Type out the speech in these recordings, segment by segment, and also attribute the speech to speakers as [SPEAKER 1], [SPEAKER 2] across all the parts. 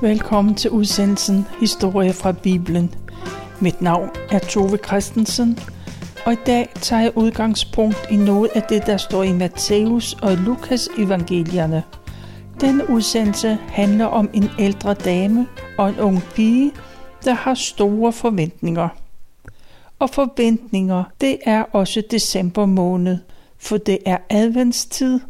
[SPEAKER 1] Velkommen til udsendelsen Historie fra Bibelen. Mit navn er Tove Christensen, og i dag tager jeg udgangspunkt i noget af det, der står i Matthæus og Lukas evangelierne. Denne udsendelse handler om en ældre dame og en ung pige, der har store forventninger. Og forventninger, det er også december måned, for det er adventstid,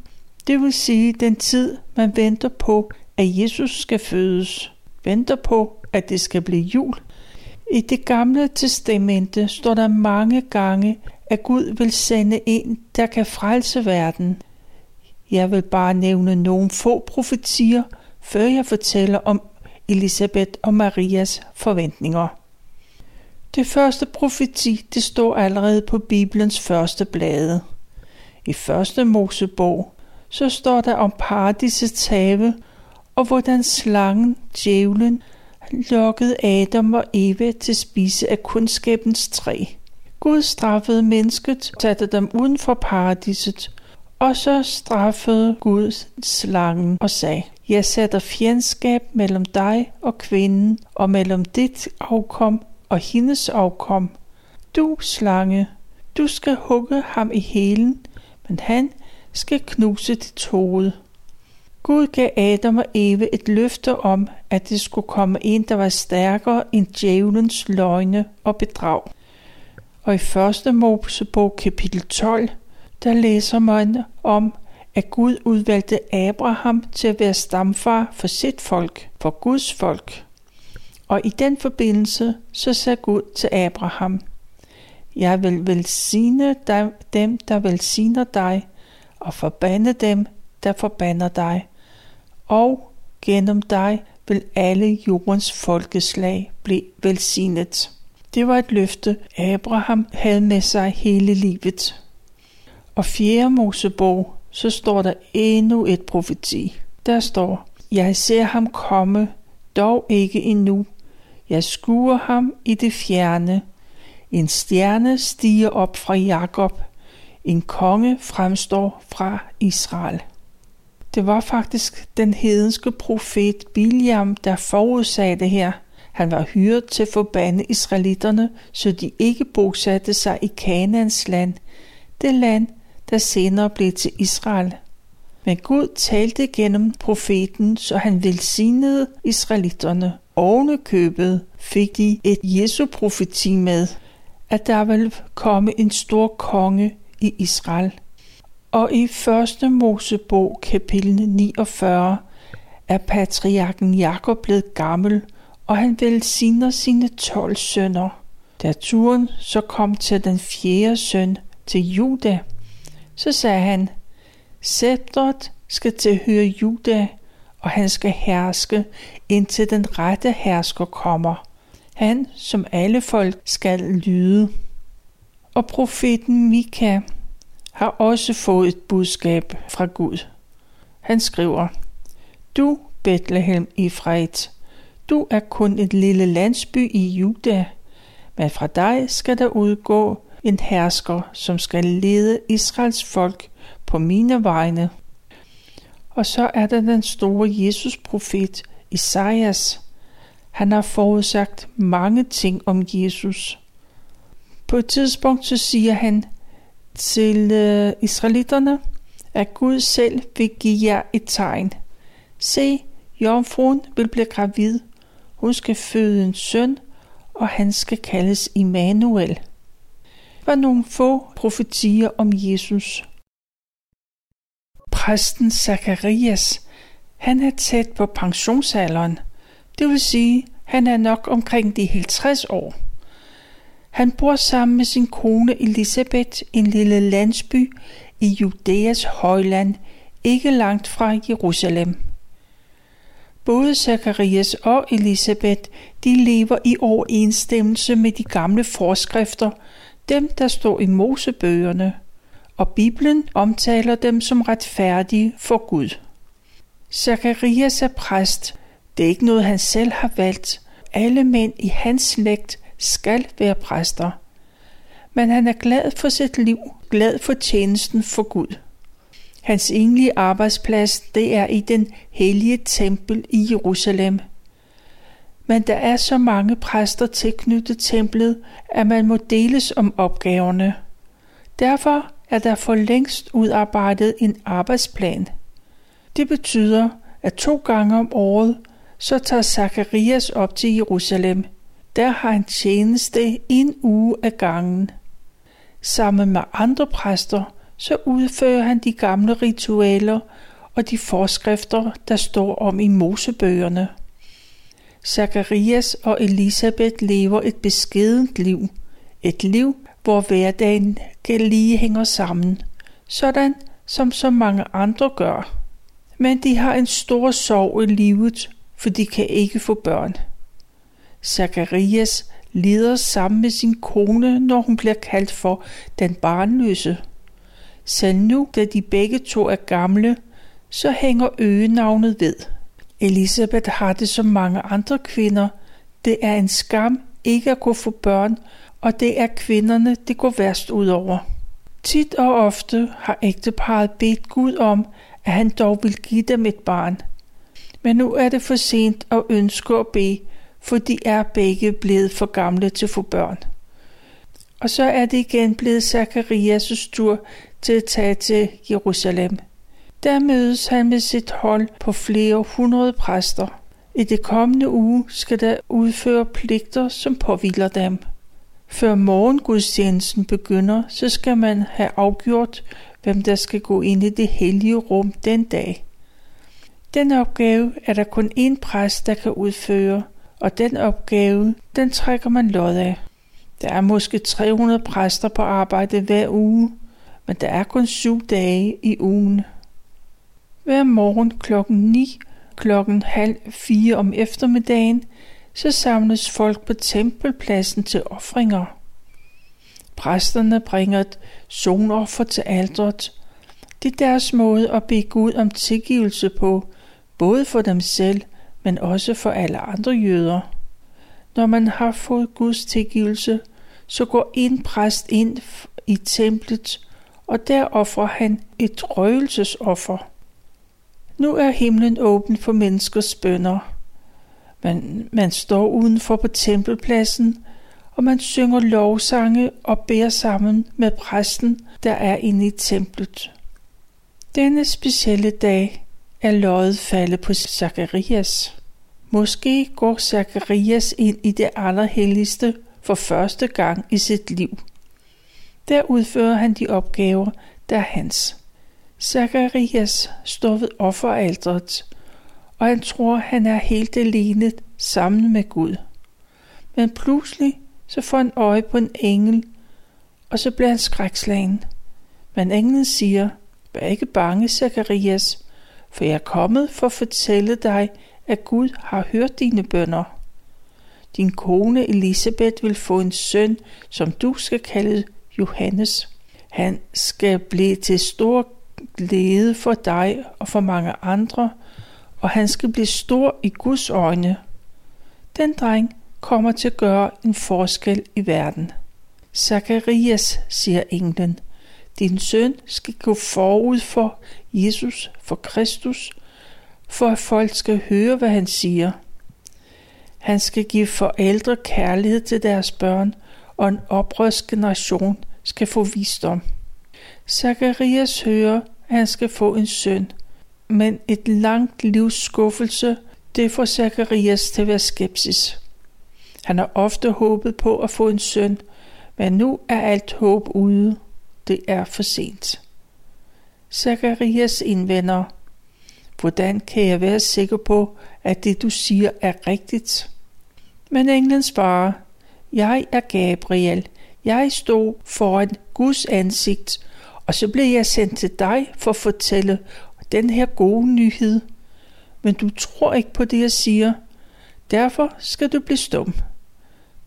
[SPEAKER 1] det vil sige den tid, man venter på, at Jesus skal fødes. Venter på, at det skal blive jul. I det gamle testamente står der mange gange, at Gud vil sende en, der kan frelse verden. Jeg vil bare nævne nogle få profetier, før jeg fortæller om Elisabeth og Marias forventninger. Det første profeti, det står allerede på Bibelens første blade. I første Mosebog, så står der om paradisets have, og hvordan slangen, djævlen, lokkede Adam og Eva til spise af kundskabens træ. Gud straffede mennesket, satte dem uden for paradiset, og så straffede Gud slangen og sagde, Jeg sætter fjendskab mellem dig og kvinden, og mellem dit afkom og hendes afkom. Du, slange, du skal hugge ham i hælen, men han skal knuse dit hoved. Gud gav Adam og Eve et løfte om, at det skulle komme en, der var stærkere end djævelens løgne og bedrag. Og i 1. Mosebog kapitel 12, der læser man om, at Gud udvalgte Abraham til at være stamfar for sit folk, for Guds folk. Og i den forbindelse, så sagde Gud til Abraham, Jeg vil velsigne dem, der velsigner dig, og forbande dem, der forbander dig. Og gennem dig vil alle jordens folkeslag blive velsignet. Det var et løfte, Abraham havde med sig hele livet. Og 4. Mosebog, så står der endnu et profeti. Der står, Jeg ser ham komme, dog ikke endnu. Jeg skuer ham i det fjerne. En stjerne stiger op fra Jakob. En konge fremstår fra Israel. Det var faktisk den hedenske profet Biliam, der forudsagde det her. Han var hyret til at forbande israelitterne, så de ikke bosatte sig i Kanaans land, det land, der senere blev til Israel. Men Gud talte gennem profeten, så han velsignede israelitterne. Ovne købet fik de et Jesu profeti med, at der ville komme en stor konge i Israel. Og i 1. Mosebog kapitel 49 er patriarken Jakob blevet gammel, og han velsigner sine 12 sønner. Da turen så kom til den fjerde søn, til Juda, så sagde han, Sceptret skal tilhøre Juda, og han skal herske, indtil den rette hersker kommer. Han, som alle folk, skal lyde. Og profeten Mika har også fået et budskab fra Gud. Han skriver, Du, Bethlehem Efraet, du er kun et lille landsby i Juda, men fra dig skal der udgå en hersker, som skal lede Israels folk på mine vegne. Og så er der den store Jesus-profet Isaias. Han har forudsagt mange ting om Jesus. På et tidspunkt så siger han til øh, israelitterne, at Gud selv vil give jer et tegn. Se, jomfruen vil blive gravid. Hun skal føde en søn, og han skal kaldes Immanuel. Det var nogle få profetier om Jesus. Præsten Zacharias, han er tæt på pensionsalderen. Det vil sige, han er nok omkring de 50 år. Han bor sammen med sin kone Elisabeth i en lille landsby i Judæas højland, ikke langt fra Jerusalem. Både Zakarias og Elisabeth, de lever i overensstemmelse med de gamle forskrifter, dem der står i Mosebøgerne, og Bibelen omtaler dem som retfærdige for Gud. Zakarias er præst. Det er ikke noget, han selv har valgt. Alle mænd i hans slægt skal være præster. Men han er glad for sit liv, glad for tjenesten for Gud. Hans egentlige arbejdsplads, det er i den hellige tempel i Jerusalem. men der er så mange præster tilknyttet templet, at man må deles om opgaverne. Derfor er der for længst udarbejdet en arbejdsplan. Det betyder, at to gange om året, så tager Zakarias op til Jerusalem. Der har han tjeneste en uge af gangen. Sammen med andre præster, så udfører han de gamle ritualer og de forskrifter, der står om i Mosebøgerne. Zakarias og Elisabeth lever et beskedent liv. Et liv, hvor hverdagen lige hænger sammen, sådan som så mange andre gør. Men de har en stor sorg i livet, for de kan ikke få børn. Zakarias lider sammen med sin kone, når hun bliver kaldt for den barnløse. Selv nu, da de begge to er gamle, så hænger øgenavnet ved. Elisabeth har det som mange andre kvinder. Det er en skam ikke at kunne få børn, og det er kvinderne, det går værst ud over. Tit og ofte har ægteparet bedt Gud om, at han dog vil give dem et barn. Men nu er det for sent at ønske at bede, for de er begge blevet for gamle til at få børn. Og så er det igen blevet Zakarias' tur til at tage til Jerusalem. Der mødes han med sit hold på flere hundrede præster. I det kommende uge skal der udføre pligter, som påviler dem. Før morgengudstjenesten begynder, så skal man have afgjort, hvem der skal gå ind i det hellige rum den dag. Den opgave er der kun én præst, der kan udføre, og den opgave, den trækker man lod af. Der er måske 300 præster på arbejde hver uge, men der er kun syv dage i ugen. Hver morgen klokken 9, klokken halv fire om eftermiddagen, så samles folk på tempelpladsen til ofringer. Præsterne bringer et sonoffer til aldret. Det er deres måde at bede Gud om tilgivelse på, både for dem selv, men også for alle andre jøder. Når man har fået Guds tilgivelse, så går en præst ind i templet, og der offrer han et røgelsesoffer. Nu er himlen åben for menneskers bønder. Man, man står udenfor på tempelpladsen, og man synger lovsange og beder sammen med præsten, der er inde i templet. Denne specielle dag er løjet faldet på Zakarias. Måske går Zakarias ind i det allerhelligste for første gang i sit liv. Der udfører han de opgaver, der er hans. Zakarias står ved offeralteret, og han tror, han er helt alene sammen med Gud. Men pludselig så får han øje på en engel, og så bliver han skrækslagen. Men englen siger, vær ikke bange, Zakarias, for jeg er kommet for at fortælle dig, at Gud har hørt dine bønder. Din kone Elisabeth vil få en søn, som du skal kalde Johannes. Han skal blive til stor glæde for dig og for mange andre, og han skal blive stor i Guds øjne. Den dreng kommer til at gøre en forskel i verden. Zakarias, siger englen, din søn skal gå forud for Jesus, for Kristus, for at folk skal høre, hvad han siger. Han skal give forældre kærlighed til deres børn, og en oprørsk generation skal få visdom. Zakarias hører, at han skal få en søn, men et langt livs skuffelse, det får Zakarias til at være skepsis. Han har ofte håbet på at få en søn, men nu er alt håb ude. Det er for sent. Zakarias indvender, hvordan kan jeg være sikker på, at det du siger er rigtigt? Men englen svarer, jeg er Gabriel. Jeg stod foran Guds ansigt, og så blev jeg sendt til dig for at fortælle den her gode nyhed. Men du tror ikke på det, jeg siger. Derfor skal du blive stum.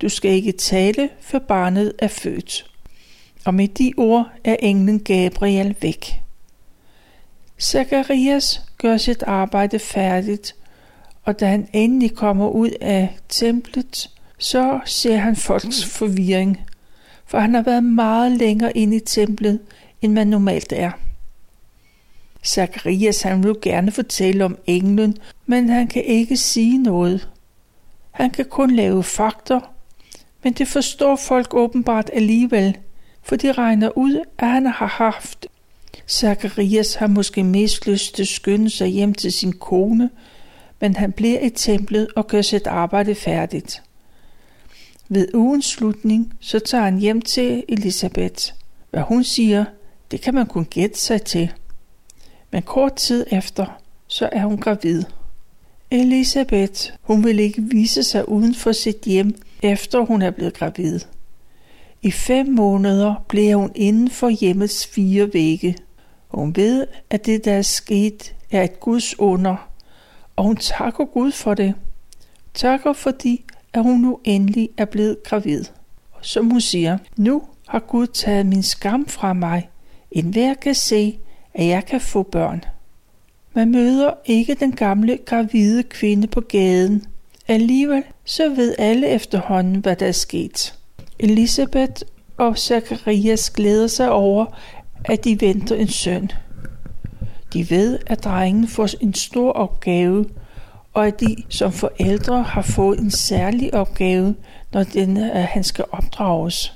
[SPEAKER 1] Du skal ikke tale, før barnet er født. Og med de ord er englen Gabriel væk. Zacharias gør sit arbejde færdigt, og da han endelig kommer ud af templet, så ser han folks forvirring, for han har været meget længere inde i templet, end man normalt er. Zacharias han vil gerne fortælle om englen, men han kan ikke sige noget. Han kan kun lave fakter, men det forstår folk åbenbart alligevel, for de regner ud, at han har haft. Zacharias har måske mest lyst til at skynde sig hjem til sin kone, men han bliver i templet og gør sit arbejde færdigt. Ved ugens slutning, så tager han hjem til Elisabeth. Hvad hun siger, det kan man kun gætte sig til. Men kort tid efter, så er hun gravid. Elisabeth, hun vil ikke vise sig uden for sit hjem, efter hun er blevet gravid. I fem måneder bliver hun inden for hjemmets fire vægge. Hun ved, at det, der er sket, er et Guds under, og hun takker Gud for det. Takker fordi, at hun nu endelig er blevet gravid. Som hun siger, nu har Gud taget min skam fra mig. En hver kan se, at jeg kan få børn. Man møder ikke den gamle gravide kvinde på gaden. Alligevel så ved alle efterhånden, hvad der er sket. Elisabeth og Zacharias glæder sig over, at de venter en søn. De ved, at drengen får en stor opgave, og at de som forældre har fået en særlig opgave, når den, at han skal opdrages.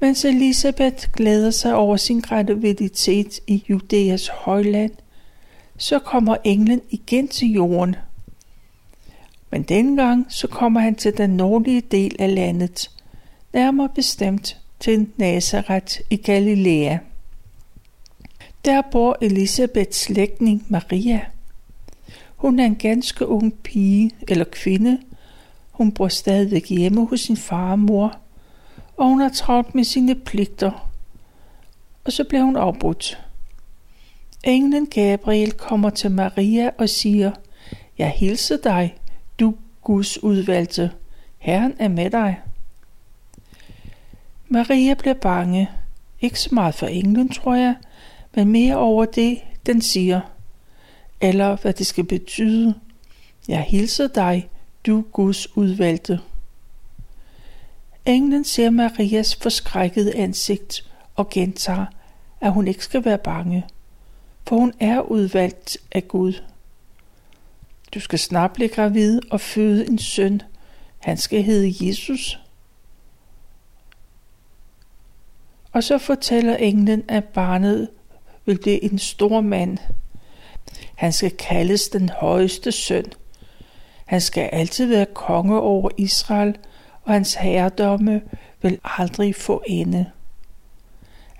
[SPEAKER 1] Mens Elisabeth glæder sig over sin graviditet i Judæas højland, så kommer englen igen til jorden. Men dengang så kommer han til den nordlige del af landet, nærmere bestemt til Nazareth i Galilea. Der bor Elisabeths slægtning Maria. Hun er en ganske ung pige eller kvinde. Hun bor stadigvæk hjemme hos sin far og mor, og hun har travlt med sine pligter. Og så bliver hun afbrudt. Englen Gabriel kommer til Maria og siger, Jeg hilser dig, du Guds udvalgte. Herren er med dig. Maria bliver bange. Ikke så meget for englen, tror jeg, men mere over det, den siger. Eller hvad det skal betyde. Jeg hilser dig, du Guds udvalgte. Englen ser Marias forskrækkede ansigt og gentager, at hun ikke skal være bange, for hun er udvalgt af Gud. Du skal snart blive gravid og føde en søn. Han skal hedde Jesus. Og så fortæller englen, at barnet vil blive en stor mand. Han skal kaldes den højeste søn. Han skal altid være konge over Israel, og hans herredømme vil aldrig få ende.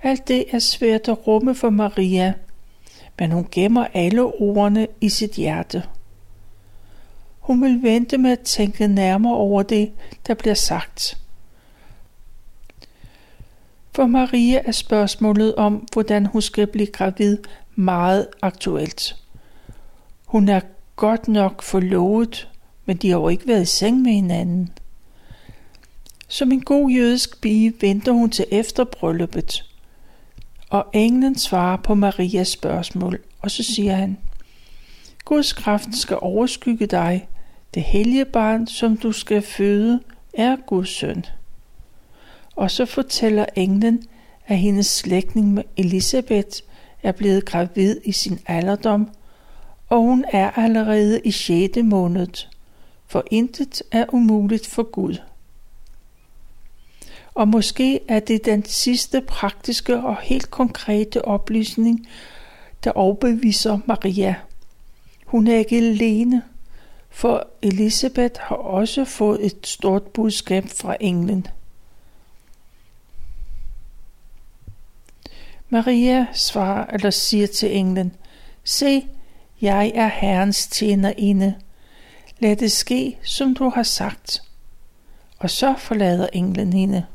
[SPEAKER 1] Alt det er svært at rumme for Maria, men hun gemmer alle ordene i sit hjerte. Hun vil vente med at tænke nærmere over det, der bliver sagt. For Maria er spørgsmålet om, hvordan hun skal blive gravid, meget aktuelt. Hun er godt nok forlovet, men de har jo ikke været i seng med hinanden. Som en god jødisk pige venter hun til efter brylluppet. Og englen svarer på Marias spørgsmål, og så siger han, Guds kraft skal overskygge dig. Det hellige barn, som du skal føde, er Guds søn. Og så fortæller englen, at hendes slægtning Elisabeth er blevet gravid i sin alderdom, og hun er allerede i 6. måned, for intet er umuligt for Gud. Og måske er det den sidste praktiske og helt konkrete oplysning, der overbeviser Maria. Hun er ikke alene, for Elisabeth har også fået et stort budskab fra englen. Maria svarer eller siger til englen, Se, jeg er Herrens tjenerinde. Lad det ske, som du har sagt. Og så forlader englen hende.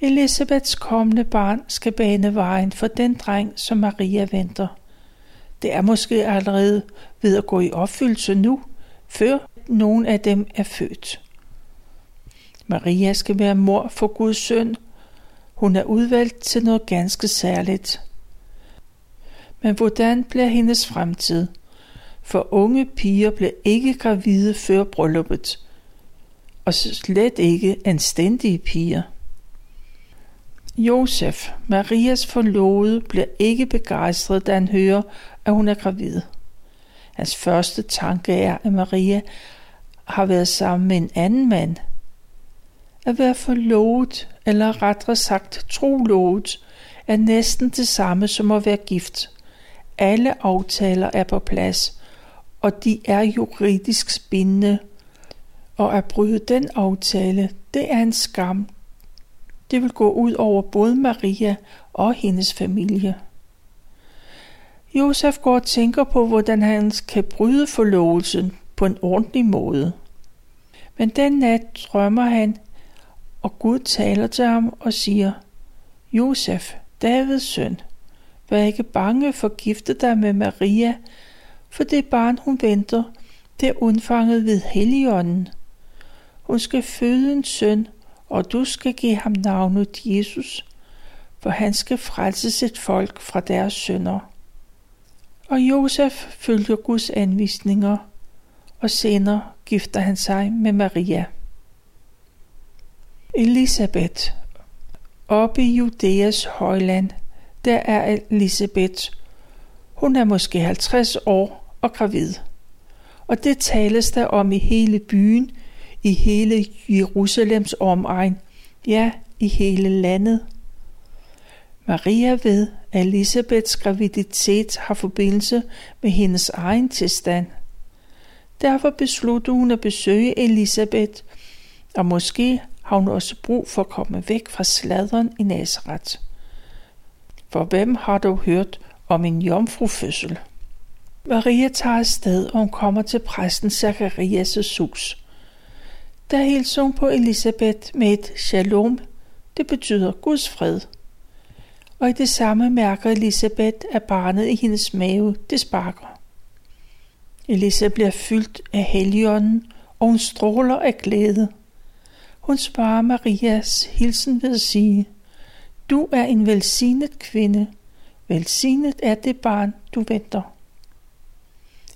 [SPEAKER 1] Elisabeths kommende barn skal bane vejen for den dreng, som Maria venter. Det er måske allerede ved at gå i opfyldelse nu, før nogen af dem er født. Maria skal være mor for Guds søn. Hun er udvalgt til noget ganske særligt. Men hvordan bliver hendes fremtid? For unge piger bliver ikke gravide før brylluppet, og slet ikke anstændige piger. Josef, Marias forlovede, bliver ikke begejstret, da han hører, at hun er gravid. Hans første tanke er, at Maria har været sammen med en anden mand. At være forlovet, eller rettere sagt trolovet, er næsten det samme som at være gift. Alle aftaler er på plads, og de er juridisk bindende. Og at bryde den aftale, det er en skam. Det vil gå ud over både Maria og hendes familie. Josef går og tænker på, hvordan han kan bryde forlovelsen på en ordentlig måde. Men den nat drømmer han, og Gud taler til ham og siger, Josef, Davids søn, vær ikke bange for at gifte dig med Maria, for det barn, hun venter, det er undfanget ved Helligånden. Hun skal føde en søn, og du skal give ham navnet Jesus, for han skal frelse sit folk fra deres sønder. Og Josef følger Guds anvisninger, og senere gifter han sig med Maria. Elisabeth Oppe i Judæas højland, der er Elisabeth. Hun er måske 50 år og gravid. Og det tales der om i hele byen, i hele Jerusalems omegn, ja, i hele landet. Maria ved, at Elisabeths graviditet har forbindelse med hendes egen tilstand. Derfor besluttede hun at besøge Elisabeth, og måske har hun også brug for at komme væk fra sladren i Nazareth. For hvem har du hørt om en jomfrufødsel? Maria tager afsted, og hun kommer til præsten Zacharias' hus. Der hilser hun på Elisabeth med et shalom. Det betyder Guds fred. Og i det samme mærker Elisabeth, at barnet i hendes mave, det sparker. Elisabeth bliver fyldt af helligånden, og hun stråler af glæde. Hun svarer Marias hilsen ved at sige, Du er en velsignet kvinde. Velsignet er det barn, du venter.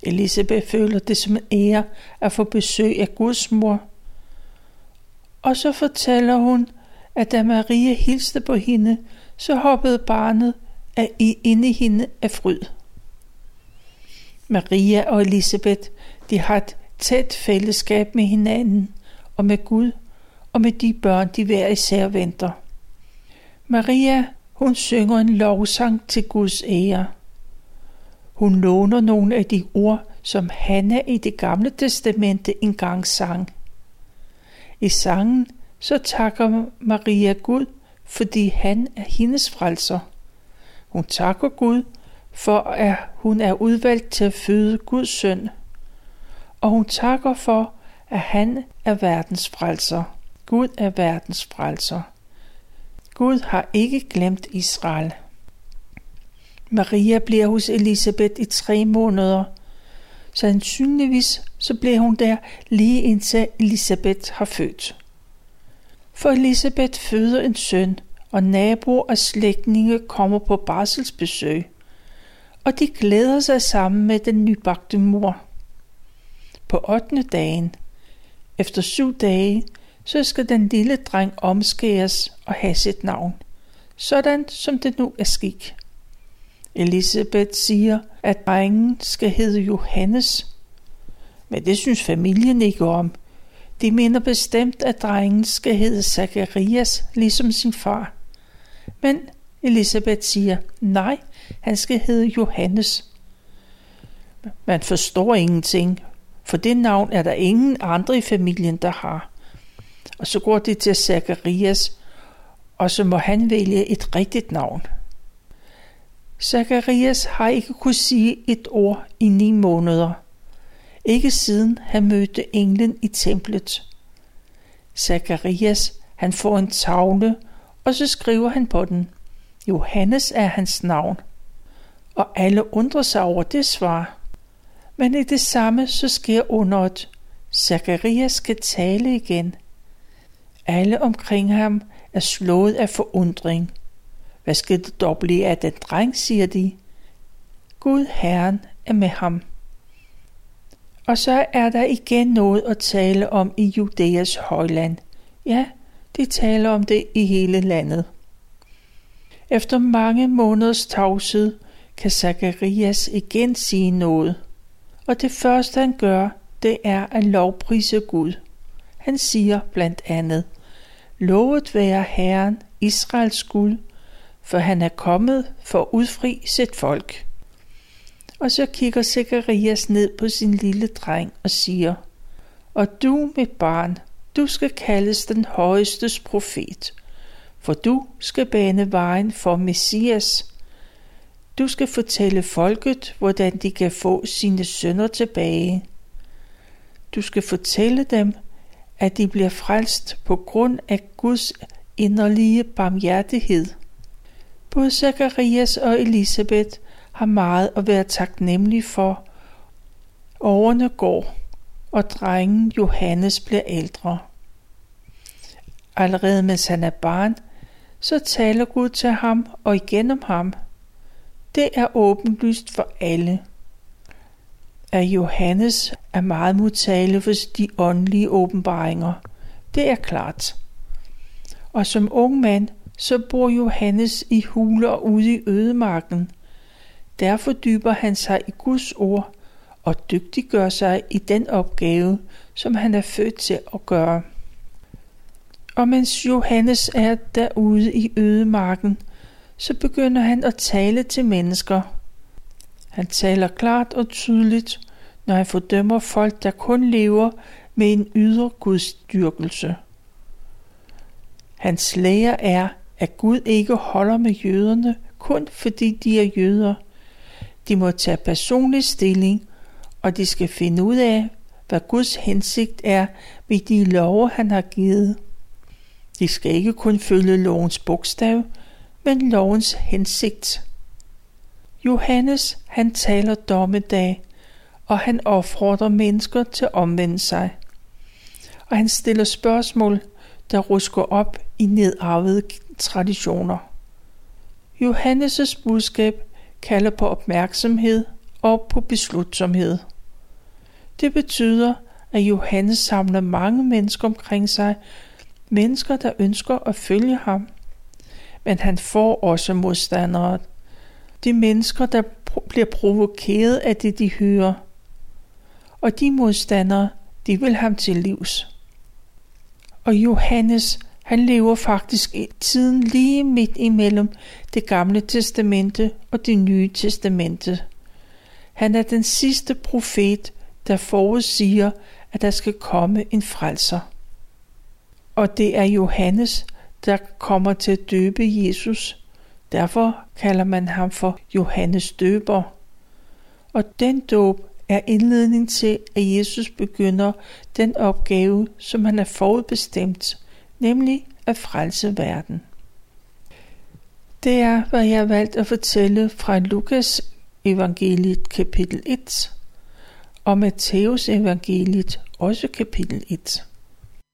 [SPEAKER 1] Elisabeth føler det som en ære at få besøg af Guds mor. Og så fortæller hun, at da Maria hilste på hende, så hoppede barnet af inde i hende af fryd. Maria og Elisabeth, de har et tæt fællesskab med hinanden og med Gud – og med de børn, de hver især venter. Maria, hun synger en lovsang til Guds ære. Hun låner nogle af de ord, som Hanna i det gamle testamente engang sang. I sangen så takker Maria Gud, fordi han er hendes frelser. Hun takker Gud for, at hun er udvalgt til at føde Guds søn. Og hun takker for, at han er verdens frelser. Gud er verdens frelser. Gud har ikke glemt Israel. Maria bliver hos Elisabeth i tre måneder. Sandsynligvis så bliver hun der lige indtil Elisabeth har født. For Elisabeth føder en søn, og naboer og slægtninge kommer på barselsbesøg, og de glæder sig sammen med den nybagte mor. På 8. dagen, efter syv dage, så skal den lille dreng omskæres og have sit navn, sådan som det nu er skik. Elisabeth siger, at drengen skal hedde Johannes, men det synes familien ikke om. De mener bestemt, at drengen skal hedde Zacharias, ligesom sin far. Men Elisabeth siger, nej, han skal hedde Johannes. Man forstår ingenting, for det navn er der ingen andre i familien, der har. Og så går det til Zacharias, og så må han vælge et rigtigt navn. Zacharias har ikke kunne sige et ord i ni måneder. Ikke siden han mødte englen i templet. Zacharias, han får en tavle, og så skriver han på den. Johannes er hans navn. Og alle undrer sig over det svar. Men i det samme så sker underet. Zacharias skal tale igen – alle omkring ham er slået af forundring. Hvad skal det dog blive af den dreng, siger de. Gud Herren er med ham. Og så er der igen noget at tale om i Judæas højland. Ja, de taler om det i hele landet. Efter mange måneders tavshed kan Zacharias igen sige noget. Og det første han gør, det er at lovprise Gud. Han siger blandt andet, Lovet være Herren, Israels Gud, for han er kommet for at udfri sit folk. Og så kigger Zekarias ned på sin lille dreng og siger, Og du, mit barn, du skal kaldes den højestes profet, for du skal bane vejen for Messias. Du skal fortælle folket, hvordan de kan få sine sønner tilbage. Du skal fortælle dem, at de bliver frelst på grund af Guds inderlige barmhjertighed. Både Zacharias og Elisabeth har meget at være taknemmelige for. Årene går, og drengen Johannes bliver ældre. Allerede mens han er barn, så taler Gud til ham og igennem ham. Det er åbenlyst for alle. At Johannes er meget modtagelig for de åndelige åbenbaringer. Det er klart. Og som ung mand, så bor Johannes i huler ude i ødemarken. Derfor dyber han sig i Guds ord og dygtiggør sig i den opgave, som han er født til at gøre. Og mens Johannes er derude i ødemarken, så begynder han at tale til mennesker. Han taler klart og tydeligt, når han fordømmer folk, der kun lever med en ydre gudstyrkelse. Hans lære er, at Gud ikke holder med jøderne, kun fordi de er jøder. De må tage personlig stilling, og de skal finde ud af, hvad Guds hensigt er med de love, han har givet. De skal ikke kun følge lovens bogstav, men lovens hensigt. Johannes, han taler dommedag, og han opfordrer mennesker til at omvende sig. Og han stiller spørgsmål, der rusker op i nedarvede traditioner. Johannes' budskab kalder på opmærksomhed og på beslutsomhed. Det betyder, at Johannes samler mange mennesker omkring sig, mennesker, der ønsker at følge ham. Men han får også modstandere. De mennesker, der bliver provokeret af det, de hører. Og de modstandere, de vil ham til livs. Og Johannes, han lever faktisk i tiden lige midt imellem det gamle testamente og det nye testamente. Han er den sidste profet, der forudsiger, at der skal komme en frelser. Og det er Johannes, der kommer til at døbe Jesus. Derfor kalder man ham for Johannes døber. Og den dåb er indledning til, at Jesus begynder den opgave, som han er forudbestemt, nemlig at frelse verden. Det er, hvad jeg har valgt at fortælle fra Lukas evangeliet kapitel 1 og Matthæus evangeliet også kapitel 1.